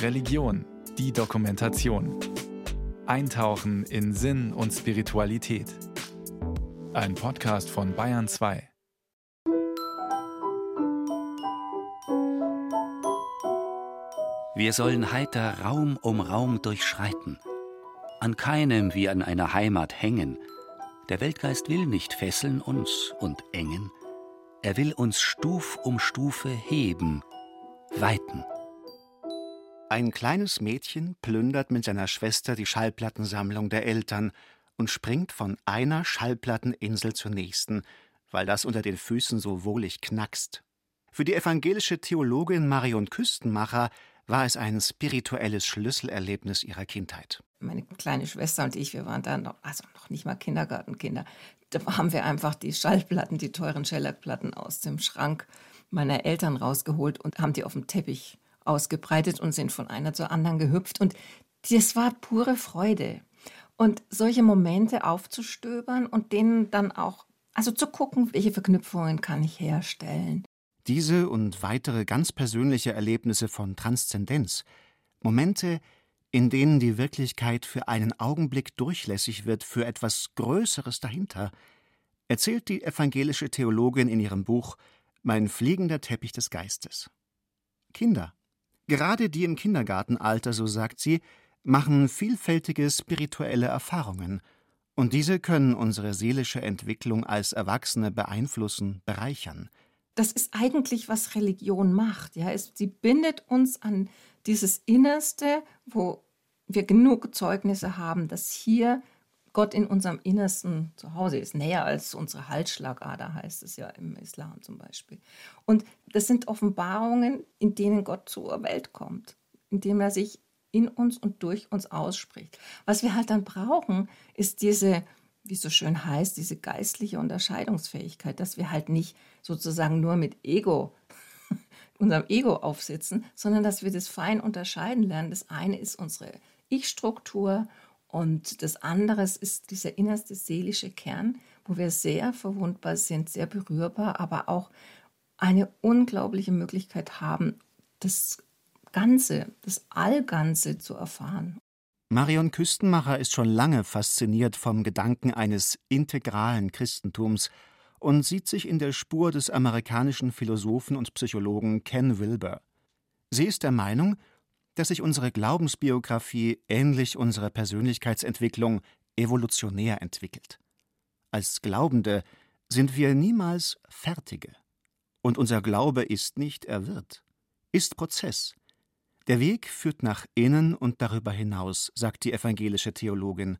Religion, die Dokumentation. Eintauchen in Sinn und Spiritualität. Ein Podcast von Bayern 2. Wir sollen heiter Raum um Raum durchschreiten, an keinem wie an einer Heimat hängen. Der Weltgeist will nicht fesseln uns und engen, er will uns Stuf um Stufe heben, weiten. Ein kleines Mädchen plündert mit seiner Schwester die Schallplattensammlung der Eltern und springt von einer Schallplatteninsel zur nächsten, weil das unter den Füßen so wohlig knackst. Für die evangelische Theologin Marion Küstenmacher war es ein spirituelles Schlüsselerlebnis ihrer Kindheit. Meine kleine Schwester und ich, wir waren dann noch, also noch nicht mal Kindergartenkinder. Da haben wir einfach die Schallplatten, die teuren Schellackplatten aus dem Schrank meiner Eltern rausgeholt und haben die auf dem Teppich ausgebreitet und sind von einer zur anderen gehüpft. Und das war pure Freude. Und solche Momente aufzustöbern und denen dann auch, also zu gucken, welche Verknüpfungen kann ich herstellen. Diese und weitere ganz persönliche Erlebnisse von Transzendenz, Momente, in denen die Wirklichkeit für einen Augenblick durchlässig wird für etwas Größeres dahinter, erzählt die evangelische Theologin in ihrem Buch Mein fliegender Teppich des Geistes. Kinder, Gerade die im Kindergartenalter, so sagt sie, machen vielfältige spirituelle Erfahrungen, und diese können unsere seelische Entwicklung als Erwachsene beeinflussen, bereichern. Das ist eigentlich, was Religion macht. Ja? sie bindet uns an dieses Innerste, wo wir genug Zeugnisse haben, dass hier Gott in unserem Innersten zu Hause ist, näher als unsere Halsschlagader, heißt es ja im Islam zum Beispiel. Und das sind Offenbarungen, in denen Gott zur Welt kommt, indem er sich in uns und durch uns ausspricht. Was wir halt dann brauchen, ist diese, wie es so schön heißt, diese geistliche Unterscheidungsfähigkeit, dass wir halt nicht sozusagen nur mit Ego, unserem Ego aufsitzen, sondern dass wir das fein unterscheiden lernen. Das eine ist unsere Ich-Struktur und das andere ist dieser innerste seelische Kern, wo wir sehr verwundbar sind, sehr berührbar, aber auch eine unglaubliche Möglichkeit haben, das Ganze, das Allganze zu erfahren. Marion Küstenmacher ist schon lange fasziniert vom Gedanken eines integralen Christentums und sieht sich in der Spur des amerikanischen Philosophen und Psychologen Ken Wilber. Sie ist der Meinung, dass sich unsere Glaubensbiografie ähnlich unserer Persönlichkeitsentwicklung evolutionär entwickelt. Als Glaubende sind wir niemals Fertige. Und unser Glaube ist nicht, er wird, ist Prozess. Der Weg führt nach innen und darüber hinaus, sagt die evangelische Theologin.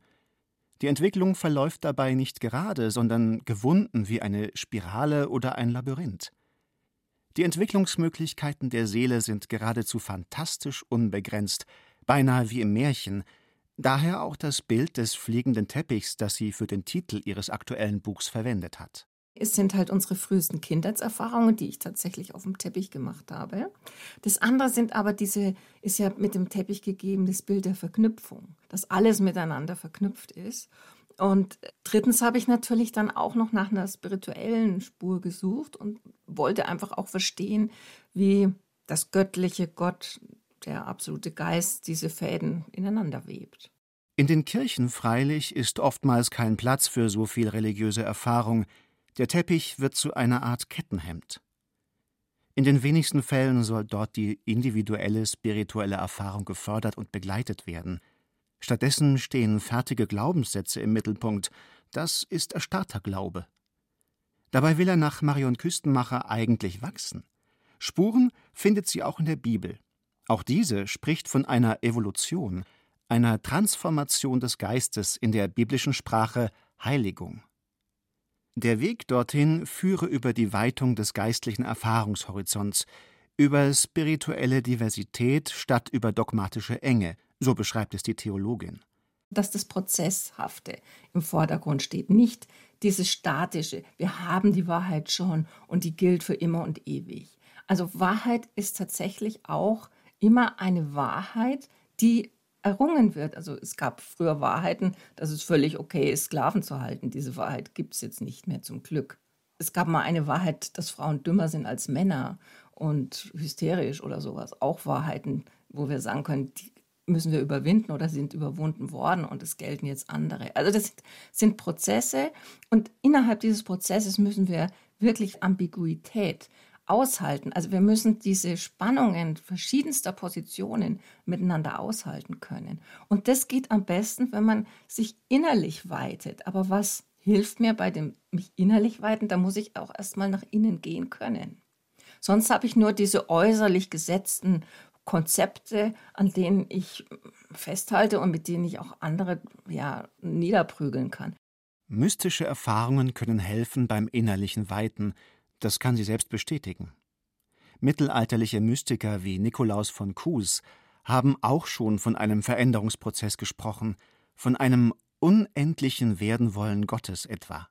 Die Entwicklung verläuft dabei nicht gerade, sondern gewunden wie eine Spirale oder ein Labyrinth. Die Entwicklungsmöglichkeiten der Seele sind geradezu fantastisch unbegrenzt, beinahe wie im Märchen, daher auch das Bild des fliegenden Teppichs, das sie für den Titel ihres aktuellen Buchs verwendet hat. Es sind halt unsere frühesten Kindheitserfahrungen, die ich tatsächlich auf dem Teppich gemacht habe. Das andere sind aber diese, ist ja mit dem Teppich gegeben, das Bild der Verknüpfung, dass alles miteinander verknüpft ist. Und drittens habe ich natürlich dann auch noch nach einer spirituellen Spur gesucht und wollte einfach auch verstehen, wie das göttliche Gott, der absolute Geist, diese Fäden ineinander webt. In den Kirchen freilich ist oftmals kein Platz für so viel religiöse Erfahrung. Der Teppich wird zu einer Art Kettenhemd. In den wenigsten Fällen soll dort die individuelle spirituelle Erfahrung gefördert und begleitet werden – Stattdessen stehen fertige Glaubenssätze im Mittelpunkt. Das ist erstarrter Glaube. Dabei will er nach Marion Küstenmacher eigentlich wachsen. Spuren findet sie auch in der Bibel. Auch diese spricht von einer Evolution, einer Transformation des Geistes in der biblischen Sprache Heiligung. Der Weg dorthin führe über die Weitung des geistlichen Erfahrungshorizonts, über spirituelle Diversität statt über dogmatische Enge, so beschreibt es die Theologin. Dass das Prozesshafte im Vordergrund steht, nicht dieses Statische. Wir haben die Wahrheit schon und die gilt für immer und ewig. Also Wahrheit ist tatsächlich auch immer eine Wahrheit, die errungen wird. Also es gab früher Wahrheiten, dass es völlig okay ist, Sklaven zu halten. Diese Wahrheit gibt es jetzt nicht mehr zum Glück. Es gab mal eine Wahrheit, dass Frauen dümmer sind als Männer und hysterisch oder sowas. Auch Wahrheiten, wo wir sagen können, die müssen wir überwinden oder sind überwunden worden und es gelten jetzt andere. Also das sind Prozesse und innerhalb dieses Prozesses müssen wir wirklich Ambiguität aushalten. Also wir müssen diese Spannungen verschiedenster Positionen miteinander aushalten können. Und das geht am besten, wenn man sich innerlich weitet. Aber was hilft mir bei dem mich innerlich weiten? Da muss ich auch erstmal nach innen gehen können. Sonst habe ich nur diese äußerlich gesetzten Konzepte, an denen ich festhalte und mit denen ich auch andere ja, niederprügeln kann. Mystische Erfahrungen können helfen beim innerlichen Weiten, das kann sie selbst bestätigen. Mittelalterliche Mystiker wie Nikolaus von Kues haben auch schon von einem Veränderungsprozess gesprochen, von einem unendlichen Werdenwollen Gottes etwa.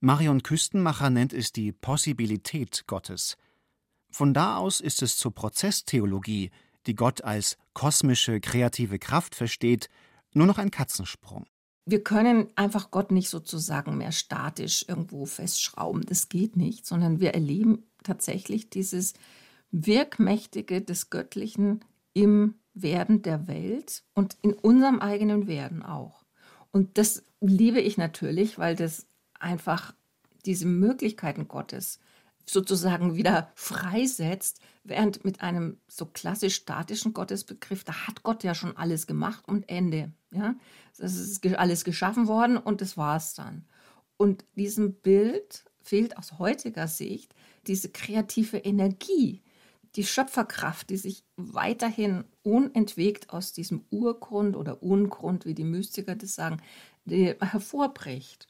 Marion Küstenmacher nennt es die Possibilität Gottes. Von da aus ist es zur Prozesstheologie, die Gott als kosmische kreative Kraft versteht, nur noch ein Katzensprung. Wir können einfach Gott nicht sozusagen mehr statisch irgendwo festschrauben. Das geht nicht, sondern wir erleben tatsächlich dieses Wirkmächtige des Göttlichen im Werden der Welt und in unserem eigenen Werden auch. Und das liebe ich natürlich, weil das einfach diese Möglichkeiten Gottes sozusagen wieder freisetzt, während mit einem so klassisch statischen Gottesbegriff, da hat Gott ja schon alles gemacht und Ende. Ja? Das ist alles geschaffen worden und das war es dann. Und diesem Bild fehlt aus heutiger Sicht diese kreative Energie, die Schöpferkraft, die sich weiterhin unentwegt aus diesem Urgrund oder Ungrund, wie die Mystiker das sagen, hervorbricht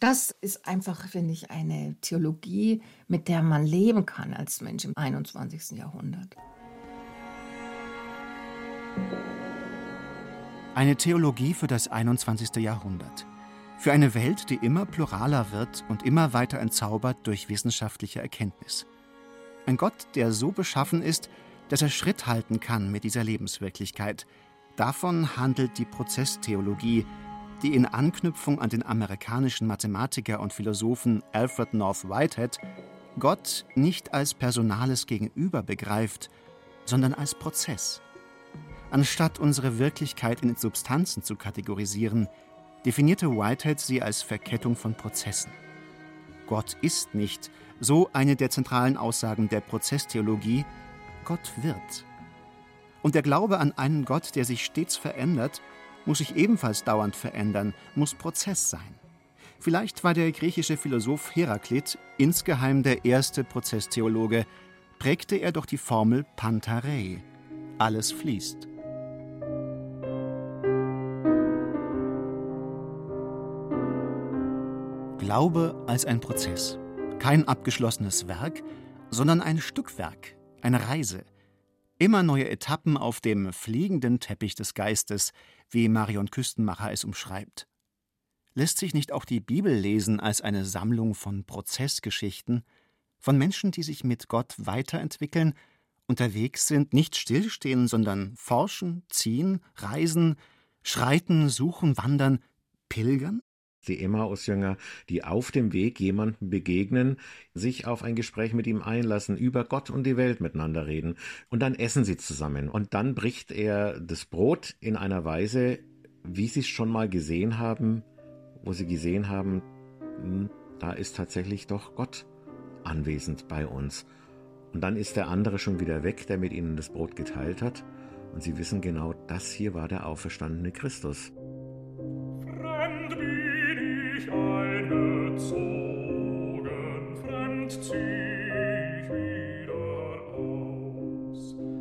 das ist einfach, finde ich, eine Theologie, mit der man leben kann als Mensch im 21. Jahrhundert. Eine Theologie für das 21. Jahrhundert. Für eine Welt, die immer pluraler wird und immer weiter entzaubert durch wissenschaftliche Erkenntnis. Ein Gott, der so beschaffen ist, dass er Schritt halten kann mit dieser Lebenswirklichkeit. Davon handelt die Prozesstheologie, die in Anknüpfung an den amerikanischen Mathematiker und Philosophen Alfred North Whitehead Gott nicht als personales Gegenüber begreift, sondern als Prozess. Anstatt unsere Wirklichkeit in Substanzen zu kategorisieren, definierte Whitehead sie als Verkettung von Prozessen. Gott ist nicht, so eine der zentralen Aussagen der Prozesstheologie, Gott wird. Und der Glaube an einen Gott, der sich stets verändert, muss sich ebenfalls dauernd verändern, muss Prozess sein. Vielleicht war der griechische Philosoph Heraklit insgeheim der erste Prozesstheologe, prägte er doch die Formel Pantarei. Alles fließt. Glaube als ein Prozess. Kein abgeschlossenes Werk, sondern ein Stückwerk, eine Reise. Immer neue Etappen auf dem fliegenden Teppich des Geistes, wie Marion Küstenmacher es umschreibt. Lässt sich nicht auch die Bibel lesen als eine Sammlung von Prozessgeschichten, von Menschen, die sich mit Gott weiterentwickeln, unterwegs sind, nicht stillstehen, sondern forschen, ziehen, reisen, schreiten, suchen, wandern, pilgern? Die Emmaus-Jünger, die auf dem Weg jemandem begegnen, sich auf ein Gespräch mit ihm einlassen, über Gott und die Welt miteinander reden. Und dann essen sie zusammen. Und dann bricht er das Brot in einer Weise, wie sie es schon mal gesehen haben, wo sie gesehen haben, hm, da ist tatsächlich doch Gott anwesend bei uns. Und dann ist der andere schon wieder weg, der mit ihnen das Brot geteilt hat. Und sie wissen genau, das hier war der auferstandene Christus.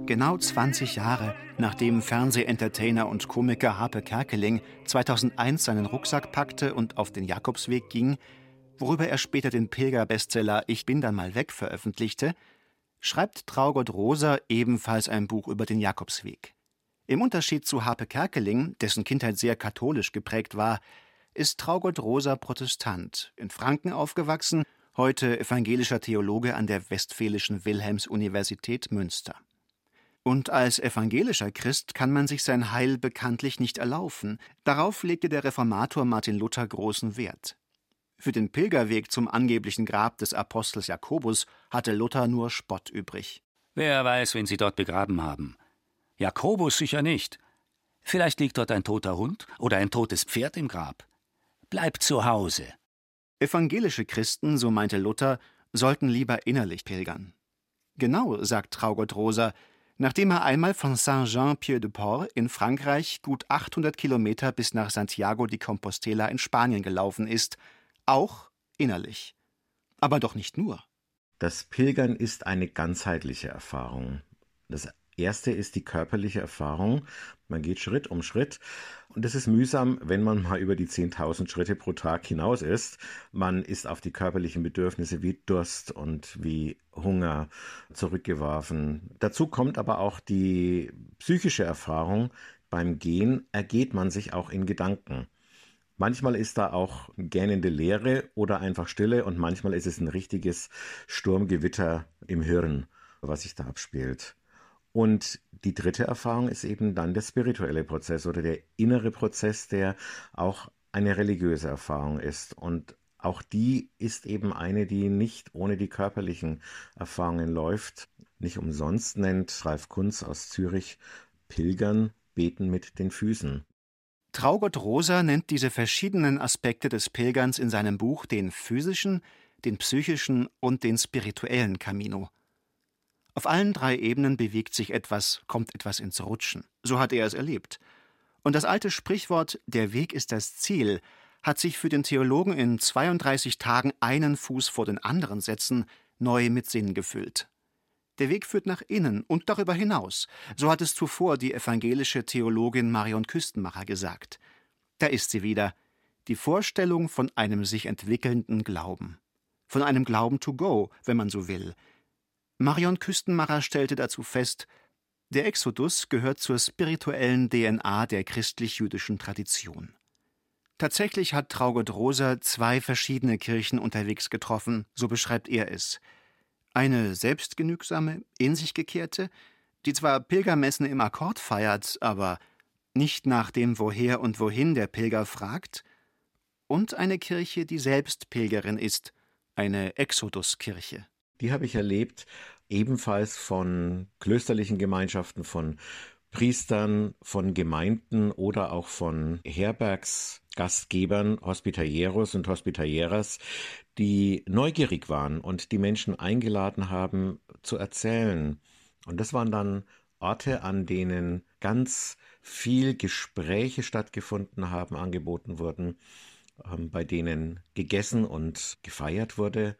Genau 20 Jahre nachdem Fernsehentertainer und Komiker Harpe Kerkeling 2001 seinen Rucksack packte und auf den Jakobsweg ging, worüber er später den Pilgerbestseller Ich bin dann mal weg veröffentlichte, schreibt Traugott Rosa ebenfalls ein Buch über den Jakobsweg. Im Unterschied zu Harpe Kerkeling, dessen Kindheit sehr katholisch geprägt war, ist Traugott Rosa Protestant, in Franken aufgewachsen, heute evangelischer Theologe an der Westfälischen Wilhelms-Universität Münster. Und als evangelischer Christ kann man sich sein Heil bekanntlich nicht erlaufen. Darauf legte der Reformator Martin Luther großen Wert. Für den Pilgerweg zum angeblichen Grab des Apostels Jakobus hatte Luther nur Spott übrig. Wer weiß, wen sie dort begraben haben. Jakobus sicher nicht. Vielleicht liegt dort ein toter Hund oder ein totes Pferd im Grab. Bleib zu Hause. Evangelische Christen, so meinte Luther, sollten lieber innerlich pilgern. Genau, sagt Traugott Rosa, nachdem er einmal von Saint-Jean-Pied-de-Port in Frankreich gut 800 Kilometer bis nach Santiago de Compostela in Spanien gelaufen ist, auch innerlich. Aber doch nicht nur. Das Pilgern ist eine ganzheitliche Erfahrung. Das erste ist die körperliche Erfahrung. Man geht Schritt um Schritt und es ist mühsam, wenn man mal über die 10.000 Schritte pro Tag hinaus ist. Man ist auf die körperlichen Bedürfnisse wie Durst und wie Hunger zurückgeworfen. Dazu kommt aber auch die psychische Erfahrung. Beim Gehen ergeht man sich auch in Gedanken. Manchmal ist da auch gähnende Leere oder einfach Stille und manchmal ist es ein richtiges Sturmgewitter im Hirn, was sich da abspielt. Und die dritte Erfahrung ist eben dann der spirituelle Prozess oder der innere Prozess, der auch eine religiöse Erfahrung ist. Und auch die ist eben eine, die nicht ohne die körperlichen Erfahrungen läuft. Nicht umsonst nennt Ralf Kunz aus Zürich Pilgern beten mit den Füßen. Traugott Rosa nennt diese verschiedenen Aspekte des Pilgerns in seinem Buch den physischen, den psychischen und den spirituellen Camino. Auf allen drei Ebenen bewegt sich etwas, kommt etwas ins Rutschen. So hat er es erlebt. Und das alte Sprichwort Der Weg ist das Ziel hat sich für den Theologen in 32 Tagen einen Fuß vor den anderen setzen neu mit Sinn gefüllt. Der Weg führt nach innen und darüber hinaus. So hat es zuvor die evangelische Theologin Marion Küstenmacher gesagt. Da ist sie wieder. Die Vorstellung von einem sich entwickelnden Glauben. Von einem Glauben to go, wenn man so will. Marion Küstenmacher stellte dazu fest, der Exodus gehört zur spirituellen DNA der christlich-jüdischen Tradition. Tatsächlich hat Traugott Rosa zwei verschiedene Kirchen unterwegs getroffen, so beschreibt er es – eine selbstgenügsame, in sich gekehrte, die zwar Pilgermessen im Akkord feiert, aber nicht nach dem Woher und Wohin der Pilger fragt, und eine Kirche, die selbst Pilgerin ist, eine Exoduskirche. Die habe ich erlebt, ebenfalls von klösterlichen Gemeinschaften, von Priestern, von Gemeinden oder auch von Herbergsgastgebern, Hospitalieros und Hospitalieras, die neugierig waren und die Menschen eingeladen haben zu erzählen. Und das waren dann Orte, an denen ganz viel Gespräche stattgefunden haben, angeboten wurden, ähm, bei denen gegessen und gefeiert wurde,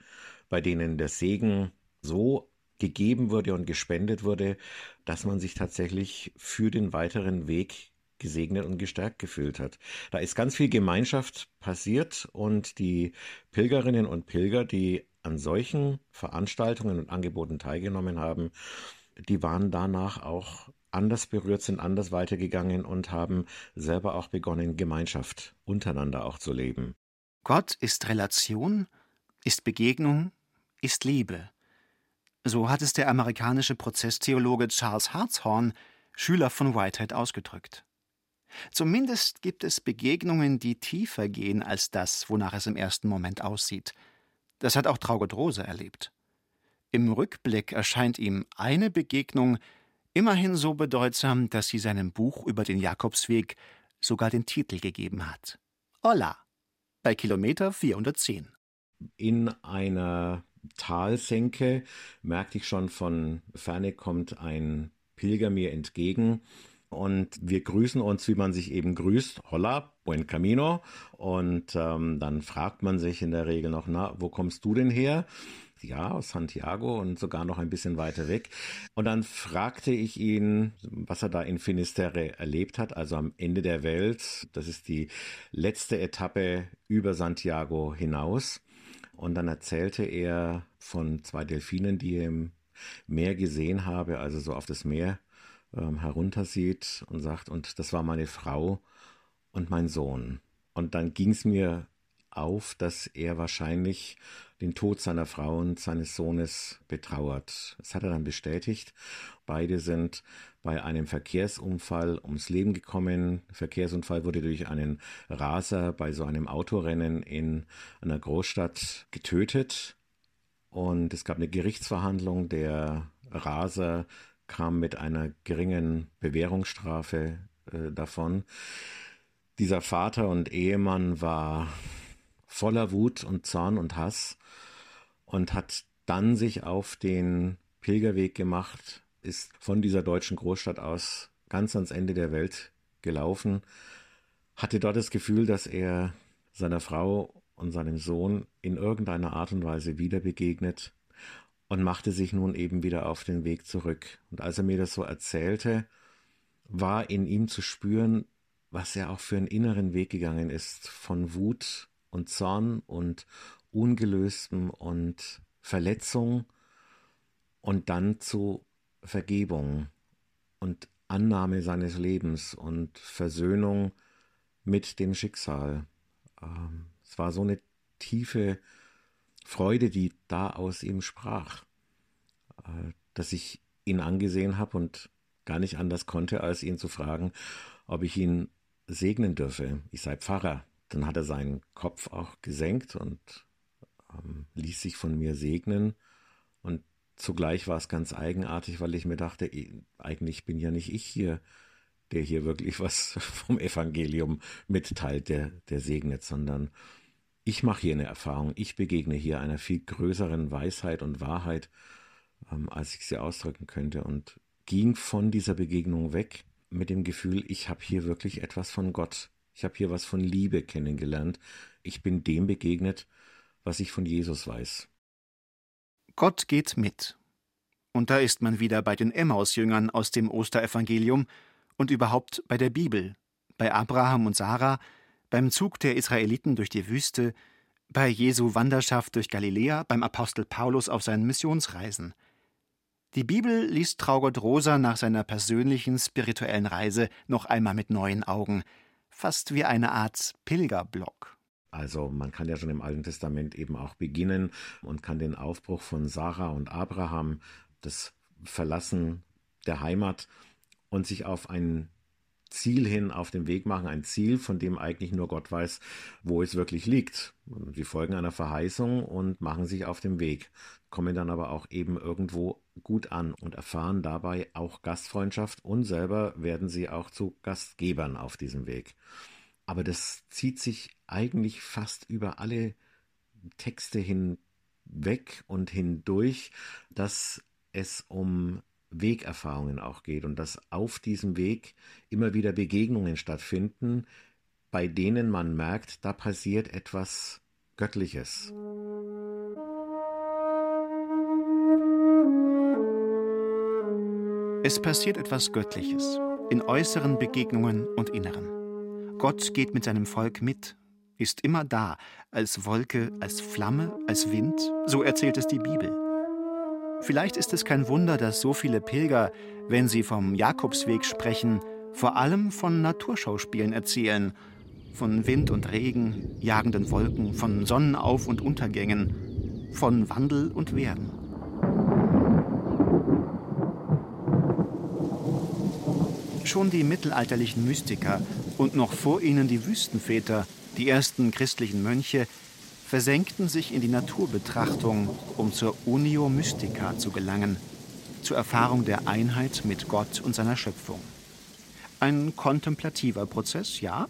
bei denen der Segen so gegeben wurde und gespendet wurde, dass man sich tatsächlich für den weiteren Weg gesegnet und gestärkt gefühlt hat. Da ist ganz viel Gemeinschaft passiert und die Pilgerinnen und Pilger, die an solchen Veranstaltungen und Angeboten teilgenommen haben, die waren danach auch anders berührt, sind anders weitergegangen und haben selber auch begonnen, Gemeinschaft untereinander auch zu leben. Gott ist Relation, ist Begegnung, ist Liebe. So hat es der amerikanische Prozesstheologe Charles Hartshorn, Schüler von Whitehead, ausgedrückt. Zumindest gibt es Begegnungen, die tiefer gehen als das, wonach es im ersten Moment aussieht. Das hat auch Traugott Rose erlebt. Im Rückblick erscheint ihm eine Begegnung immerhin so bedeutsam, dass sie seinem Buch über den Jakobsweg sogar den Titel gegeben hat. Hola, bei Kilometer 410. In einer Talsenke merkte ich schon, von ferne kommt ein Pilger mir entgegen und wir grüßen uns, wie man sich eben grüßt. Hola, buen camino. Und ähm, dann fragt man sich in der Regel noch, na, wo kommst du denn her? Ja, aus Santiago und sogar noch ein bisschen weiter weg. Und dann fragte ich ihn, was er da in Finisterre erlebt hat, also am Ende der Welt. Das ist die letzte Etappe über Santiago hinaus. Und dann erzählte er von zwei Delfinen, die er im Meer gesehen habe, also so auf das Meer ähm, heruntersieht und sagt, und das war meine Frau und mein Sohn. Und dann ging es mir auf, dass er wahrscheinlich den Tod seiner Frau und seines Sohnes betrauert. Das hat er dann bestätigt. Beide sind bei einem Verkehrsunfall ums Leben gekommen. Der Verkehrsunfall wurde durch einen Raser bei so einem Autorennen in einer Großstadt getötet. Und es gab eine Gerichtsverhandlung. Der Raser kam mit einer geringen Bewährungsstrafe äh, davon. Dieser Vater und Ehemann war voller Wut und Zorn und Hass und hat dann sich auf den Pilgerweg gemacht, ist von dieser deutschen Großstadt aus ganz ans Ende der Welt gelaufen, hatte dort das Gefühl, dass er seiner Frau und seinem Sohn in irgendeiner Art und Weise wieder begegnet und machte sich nun eben wieder auf den Weg zurück. Und als er mir das so erzählte, war in ihm zu spüren, was er auch für einen inneren Weg gegangen ist, von Wut und Zorn und Ungelöstem und Verletzung und dann zu Vergebung und Annahme seines Lebens und Versöhnung mit dem Schicksal. Ähm, es war so eine tiefe Freude, die da aus ihm sprach, äh, dass ich ihn angesehen habe und gar nicht anders konnte, als ihn zu fragen, ob ich ihn segnen dürfe. Ich sei Pfarrer. Dann hat er seinen Kopf auch gesenkt und ähm, ließ sich von mir segnen. Und zugleich war es ganz eigenartig, weil ich mir dachte, eigentlich bin ja nicht ich hier, der hier wirklich was vom Evangelium mitteilt, der, der segnet, sondern ich mache hier eine Erfahrung. Ich begegne hier einer viel größeren Weisheit und Wahrheit, ähm, als ich sie ausdrücken könnte und ging von dieser Begegnung weg mit dem Gefühl, ich habe hier wirklich etwas von Gott ich habe hier was von Liebe kennengelernt. Ich bin dem begegnet, was ich von Jesus weiß. Gott geht mit. Und da ist man wieder bei den Emmaus-Jüngern aus dem Osterevangelium und überhaupt bei der Bibel, bei Abraham und Sarah, beim Zug der Israeliten durch die Wüste, bei Jesu Wanderschaft durch Galiläa, beim Apostel Paulus auf seinen Missionsreisen. Die Bibel liest Traugott Rosa nach seiner persönlichen spirituellen Reise noch einmal mit neuen Augen – fast wie eine Art Pilgerblock. Also man kann ja schon im Alten Testament eben auch beginnen und kann den Aufbruch von Sarah und Abraham, das Verlassen der Heimat und sich auf ein Ziel hin auf den Weg machen, ein Ziel, von dem eigentlich nur Gott weiß, wo es wirklich liegt. Sie folgen einer Verheißung und machen sich auf den Weg, kommen dann aber auch eben irgendwo gut an und erfahren dabei auch Gastfreundschaft und selber werden sie auch zu Gastgebern auf diesem Weg. Aber das zieht sich eigentlich fast über alle Texte hinweg und hindurch, dass es um Wegerfahrungen auch geht und dass auf diesem Weg immer wieder Begegnungen stattfinden, bei denen man merkt, da passiert etwas Göttliches. Es passiert etwas Göttliches in äußeren Begegnungen und inneren. Gott geht mit seinem Volk mit, ist immer da, als Wolke, als Flamme, als Wind, so erzählt es die Bibel. Vielleicht ist es kein Wunder, dass so viele Pilger, wenn sie vom Jakobsweg sprechen, vor allem von Naturschauspielen erzählen, von Wind und Regen, jagenden Wolken, von Sonnenauf- und Untergängen, von Wandel und Werden. Schon die mittelalterlichen Mystiker und noch vor ihnen die Wüstenväter, die ersten christlichen Mönche, versenkten sich in die Naturbetrachtung, um zur Unio Mystica zu gelangen, zur Erfahrung der Einheit mit Gott und seiner Schöpfung. Ein kontemplativer Prozess, ja,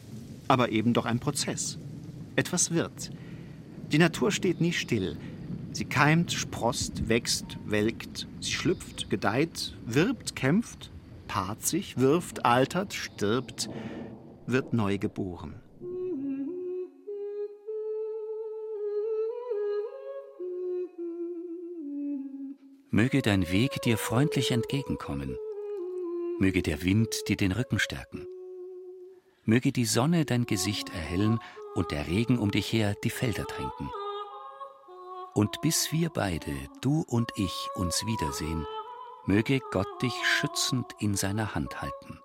aber eben doch ein Prozess. Etwas wird. Die Natur steht nie still. Sie keimt, sproßt, wächst, welkt, sie schlüpft, gedeiht, wirbt, kämpft, paart sich, wirft, altert, stirbt, wird neu geboren. Möge dein Weg dir freundlich entgegenkommen. Möge der Wind dir den Rücken stärken. Möge die Sonne dein Gesicht erhellen und der Regen um dich her die Felder tränken. Und bis wir beide, du und ich, uns wiedersehen, möge Gott dich schützend in seiner Hand halten.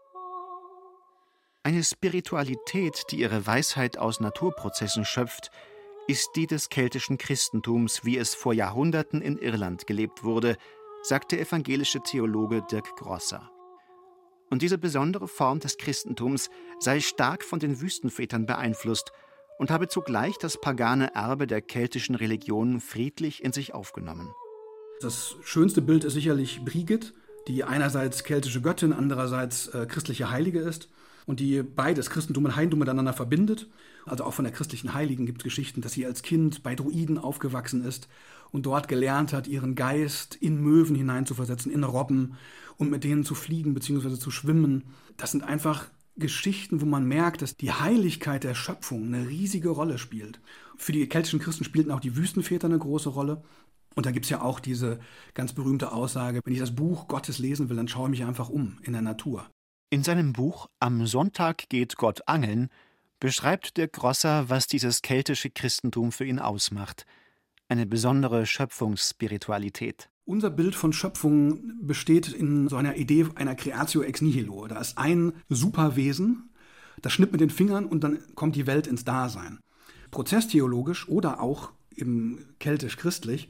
Eine Spiritualität, die ihre Weisheit aus Naturprozessen schöpft, ist die des keltischen Christentums, wie es vor Jahrhunderten in Irland gelebt wurde, sagt der evangelische Theologe Dirk Grosser. Und diese besondere Form des Christentums sei stark von den Wüstenvätern beeinflusst und habe zugleich das pagane Erbe der keltischen Religion friedlich in sich aufgenommen. Das schönste Bild ist sicherlich Brigid, die einerseits keltische Göttin, andererseits äh, christliche Heilige ist und die beides, Christentum und Heidentum, miteinander verbindet. Also auch von der christlichen Heiligen gibt es Geschichten, dass sie als Kind bei Druiden aufgewachsen ist und dort gelernt hat, ihren Geist in Möwen hineinzuversetzen, in Robben und mit denen zu fliegen bzw. zu schwimmen. Das sind einfach Geschichten, wo man merkt, dass die Heiligkeit der Schöpfung eine riesige Rolle spielt. Für die keltischen Christen spielten auch die Wüstenväter eine große Rolle. Und da gibt es ja auch diese ganz berühmte Aussage, wenn ich das Buch Gottes lesen will, dann schaue ich mich einfach um in der Natur. In seinem Buch Am Sonntag geht Gott angeln beschreibt der Grosser, was dieses keltische Christentum für ihn ausmacht. Eine besondere Schöpfungsspiritualität. Unser Bild von Schöpfung besteht in so einer Idee einer Creatio ex nihilo. Da ist ein Superwesen, das schnippt mit den Fingern und dann kommt die Welt ins Dasein. Prozesstheologisch oder auch im keltisch-christlich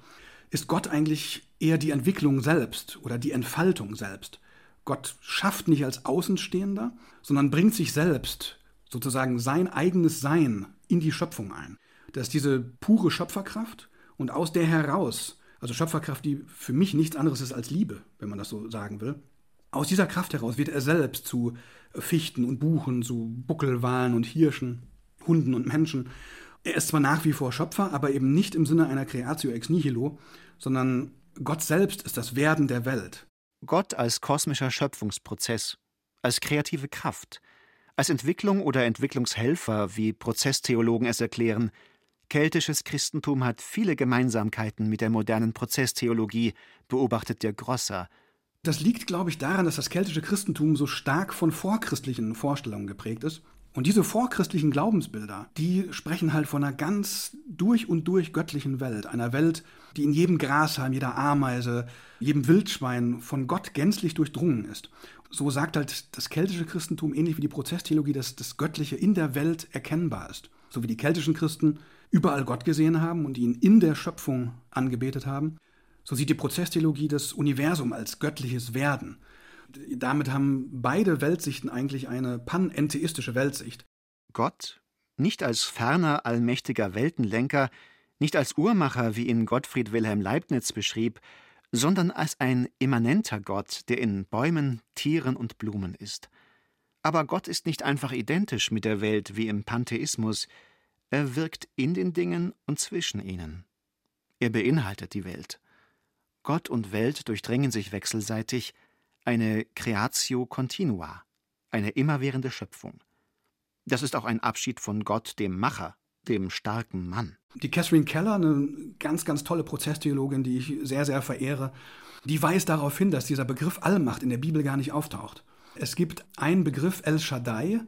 ist Gott eigentlich eher die Entwicklung selbst oder die Entfaltung selbst. Gott schafft nicht als Außenstehender, sondern bringt sich selbst, sozusagen sein eigenes Sein, in die Schöpfung ein. Das ist diese pure Schöpferkraft und aus der heraus, also Schöpferkraft, die für mich nichts anderes ist als Liebe, wenn man das so sagen will, aus dieser Kraft heraus wird er selbst zu Fichten und Buchen, zu Buckelwalen und Hirschen, Hunden und Menschen. Er ist zwar nach wie vor Schöpfer, aber eben nicht im Sinne einer Creatio ex nihilo, sondern Gott selbst ist das Werden der Welt. Gott als kosmischer Schöpfungsprozess, als kreative Kraft, als Entwicklung oder Entwicklungshelfer, wie Prozesstheologen es erklären. Keltisches Christentum hat viele Gemeinsamkeiten mit der modernen Prozesstheologie, beobachtet der Grosser. Das liegt, glaube ich, daran, dass das keltische Christentum so stark von vorchristlichen Vorstellungen geprägt ist. Und diese vorchristlichen Glaubensbilder, die sprechen halt von einer ganz durch und durch göttlichen Welt, einer Welt, die in jedem Grashalm, jeder Ameise, jedem Wildschwein von Gott gänzlich durchdrungen ist. So sagt halt das keltische Christentum, ähnlich wie die Prozesstheologie, dass das Göttliche in der Welt erkennbar ist. So wie die keltischen Christen überall Gott gesehen haben und ihn in der Schöpfung angebetet haben, so sieht die Prozesstheologie das Universum als göttliches Werden damit haben beide Weltsichten eigentlich eine panentheistische Weltsicht. Gott, nicht als ferner allmächtiger Weltenlenker, nicht als Uhrmacher, wie ihn Gottfried Wilhelm Leibniz beschrieb, sondern als ein immanenter Gott, der in Bäumen, Tieren und Blumen ist. Aber Gott ist nicht einfach identisch mit der Welt wie im Pantheismus, er wirkt in den Dingen und zwischen ihnen. Er beinhaltet die Welt. Gott und Welt durchdringen sich wechselseitig, eine Creatio continua, eine immerwährende Schöpfung. Das ist auch ein Abschied von Gott, dem Macher, dem starken Mann. Die Catherine Keller, eine ganz, ganz tolle Prozesstheologin, die ich sehr, sehr verehre, die weist darauf hin, dass dieser Begriff Allmacht in der Bibel gar nicht auftaucht. Es gibt einen Begriff El Shaddai,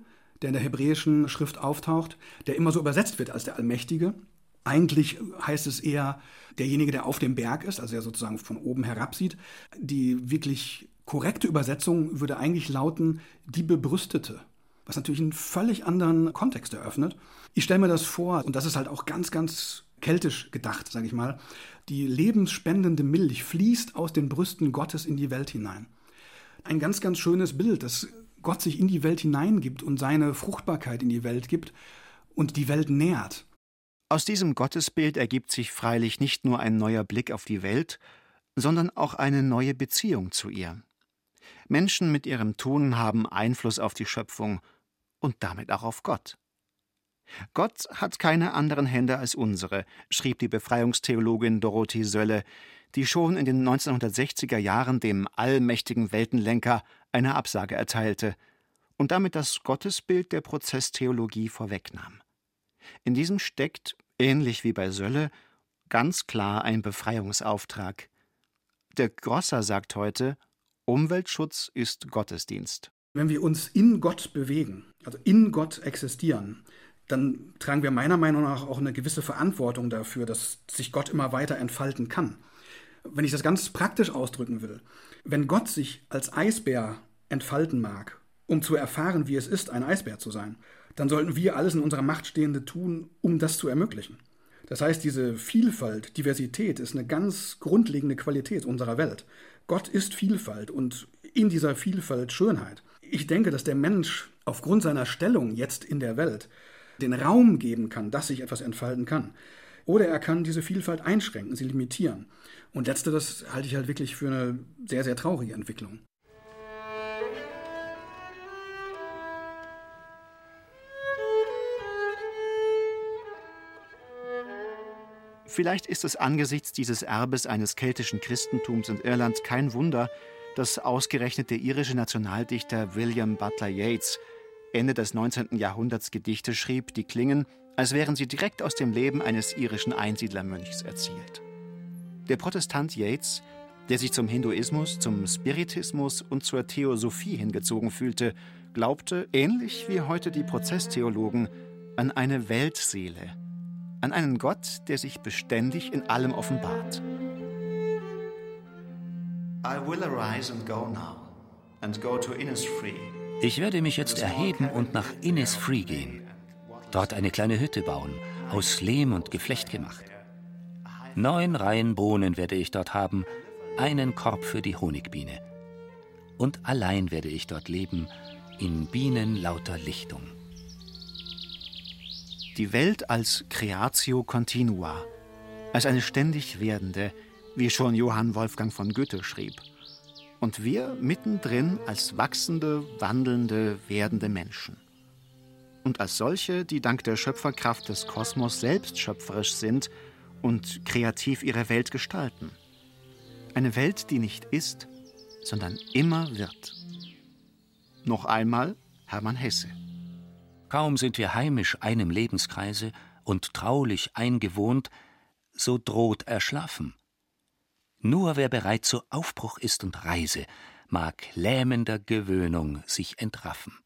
der in der hebräischen Schrift auftaucht, der immer so übersetzt wird als der Allmächtige. Eigentlich heißt es eher derjenige, der auf dem Berg ist, also der sozusagen von oben herab sieht. Die wirklich korrekte Übersetzung würde eigentlich lauten, die Bebrüstete. Was natürlich einen völlig anderen Kontext eröffnet. Ich stelle mir das vor, und das ist halt auch ganz, ganz keltisch gedacht, sage ich mal. Die lebensspendende Milch fließt aus den Brüsten Gottes in die Welt hinein. Ein ganz, ganz schönes Bild, dass Gott sich in die Welt hineingibt und seine Fruchtbarkeit in die Welt gibt und die Welt nährt. Aus diesem Gottesbild ergibt sich freilich nicht nur ein neuer Blick auf die Welt, sondern auch eine neue Beziehung zu ihr. Menschen mit ihrem Tun haben Einfluss auf die Schöpfung und damit auch auf Gott. Gott hat keine anderen Hände als unsere, schrieb die Befreiungstheologin Dorothee Sölle, die schon in den 1960er Jahren dem allmächtigen Weltenlenker eine Absage erteilte und damit das Gottesbild der Prozesstheologie vorwegnahm. In diesem steckt, ähnlich wie bei Sölle, ganz klar ein Befreiungsauftrag. Der Grosser sagt heute, Umweltschutz ist Gottesdienst. Wenn wir uns in Gott bewegen, also in Gott existieren, dann tragen wir meiner Meinung nach auch eine gewisse Verantwortung dafür, dass sich Gott immer weiter entfalten kann. Wenn ich das ganz praktisch ausdrücken will, wenn Gott sich als Eisbär entfalten mag, um zu erfahren, wie es ist, ein Eisbär zu sein, dann sollten wir alles in unserer Macht Stehende tun, um das zu ermöglichen. Das heißt, diese Vielfalt, Diversität ist eine ganz grundlegende Qualität unserer Welt. Gott ist Vielfalt und in dieser Vielfalt Schönheit. Ich denke, dass der Mensch aufgrund seiner Stellung jetzt in der Welt den Raum geben kann, dass sich etwas entfalten kann. Oder er kann diese Vielfalt einschränken, sie limitieren. Und letzteres halte ich halt wirklich für eine sehr, sehr traurige Entwicklung. Vielleicht ist es angesichts dieses Erbes eines keltischen Christentums in Irland kein Wunder, dass ausgerechnet der irische Nationaldichter William Butler Yeats Ende des 19. Jahrhunderts Gedichte schrieb, die klingen, als wären sie direkt aus dem Leben eines irischen Einsiedlermönchs erzielt. Der Protestant Yeats, der sich zum Hinduismus, zum Spiritismus und zur Theosophie hingezogen fühlte, glaubte, ähnlich wie heute die Prozesstheologen, an eine Weltseele, an einen Gott, der sich beständig in allem offenbart. Ich werde mich jetzt erheben und nach Innisfree gehen. Dort eine kleine Hütte bauen, aus Lehm und Geflecht gemacht. Neun Reihen Bohnen werde ich dort haben, einen Korb für die Honigbiene. Und allein werde ich dort leben, in bienenlauter Lichtung die Welt als Creatio Continua, als eine ständig werdende, wie schon Johann Wolfgang von Goethe schrieb. Und wir mittendrin als wachsende, wandelnde, werdende Menschen. Und als solche, die dank der Schöpferkraft des Kosmos selbst schöpferisch sind und kreativ ihre Welt gestalten. Eine Welt, die nicht ist, sondern immer wird. Noch einmal Hermann Hesse. Kaum sind wir heimisch einem Lebenskreise und traulich eingewohnt, so droht Erschlaffen. Nur wer bereit zu Aufbruch ist und Reise, mag lähmender Gewöhnung sich entraffen.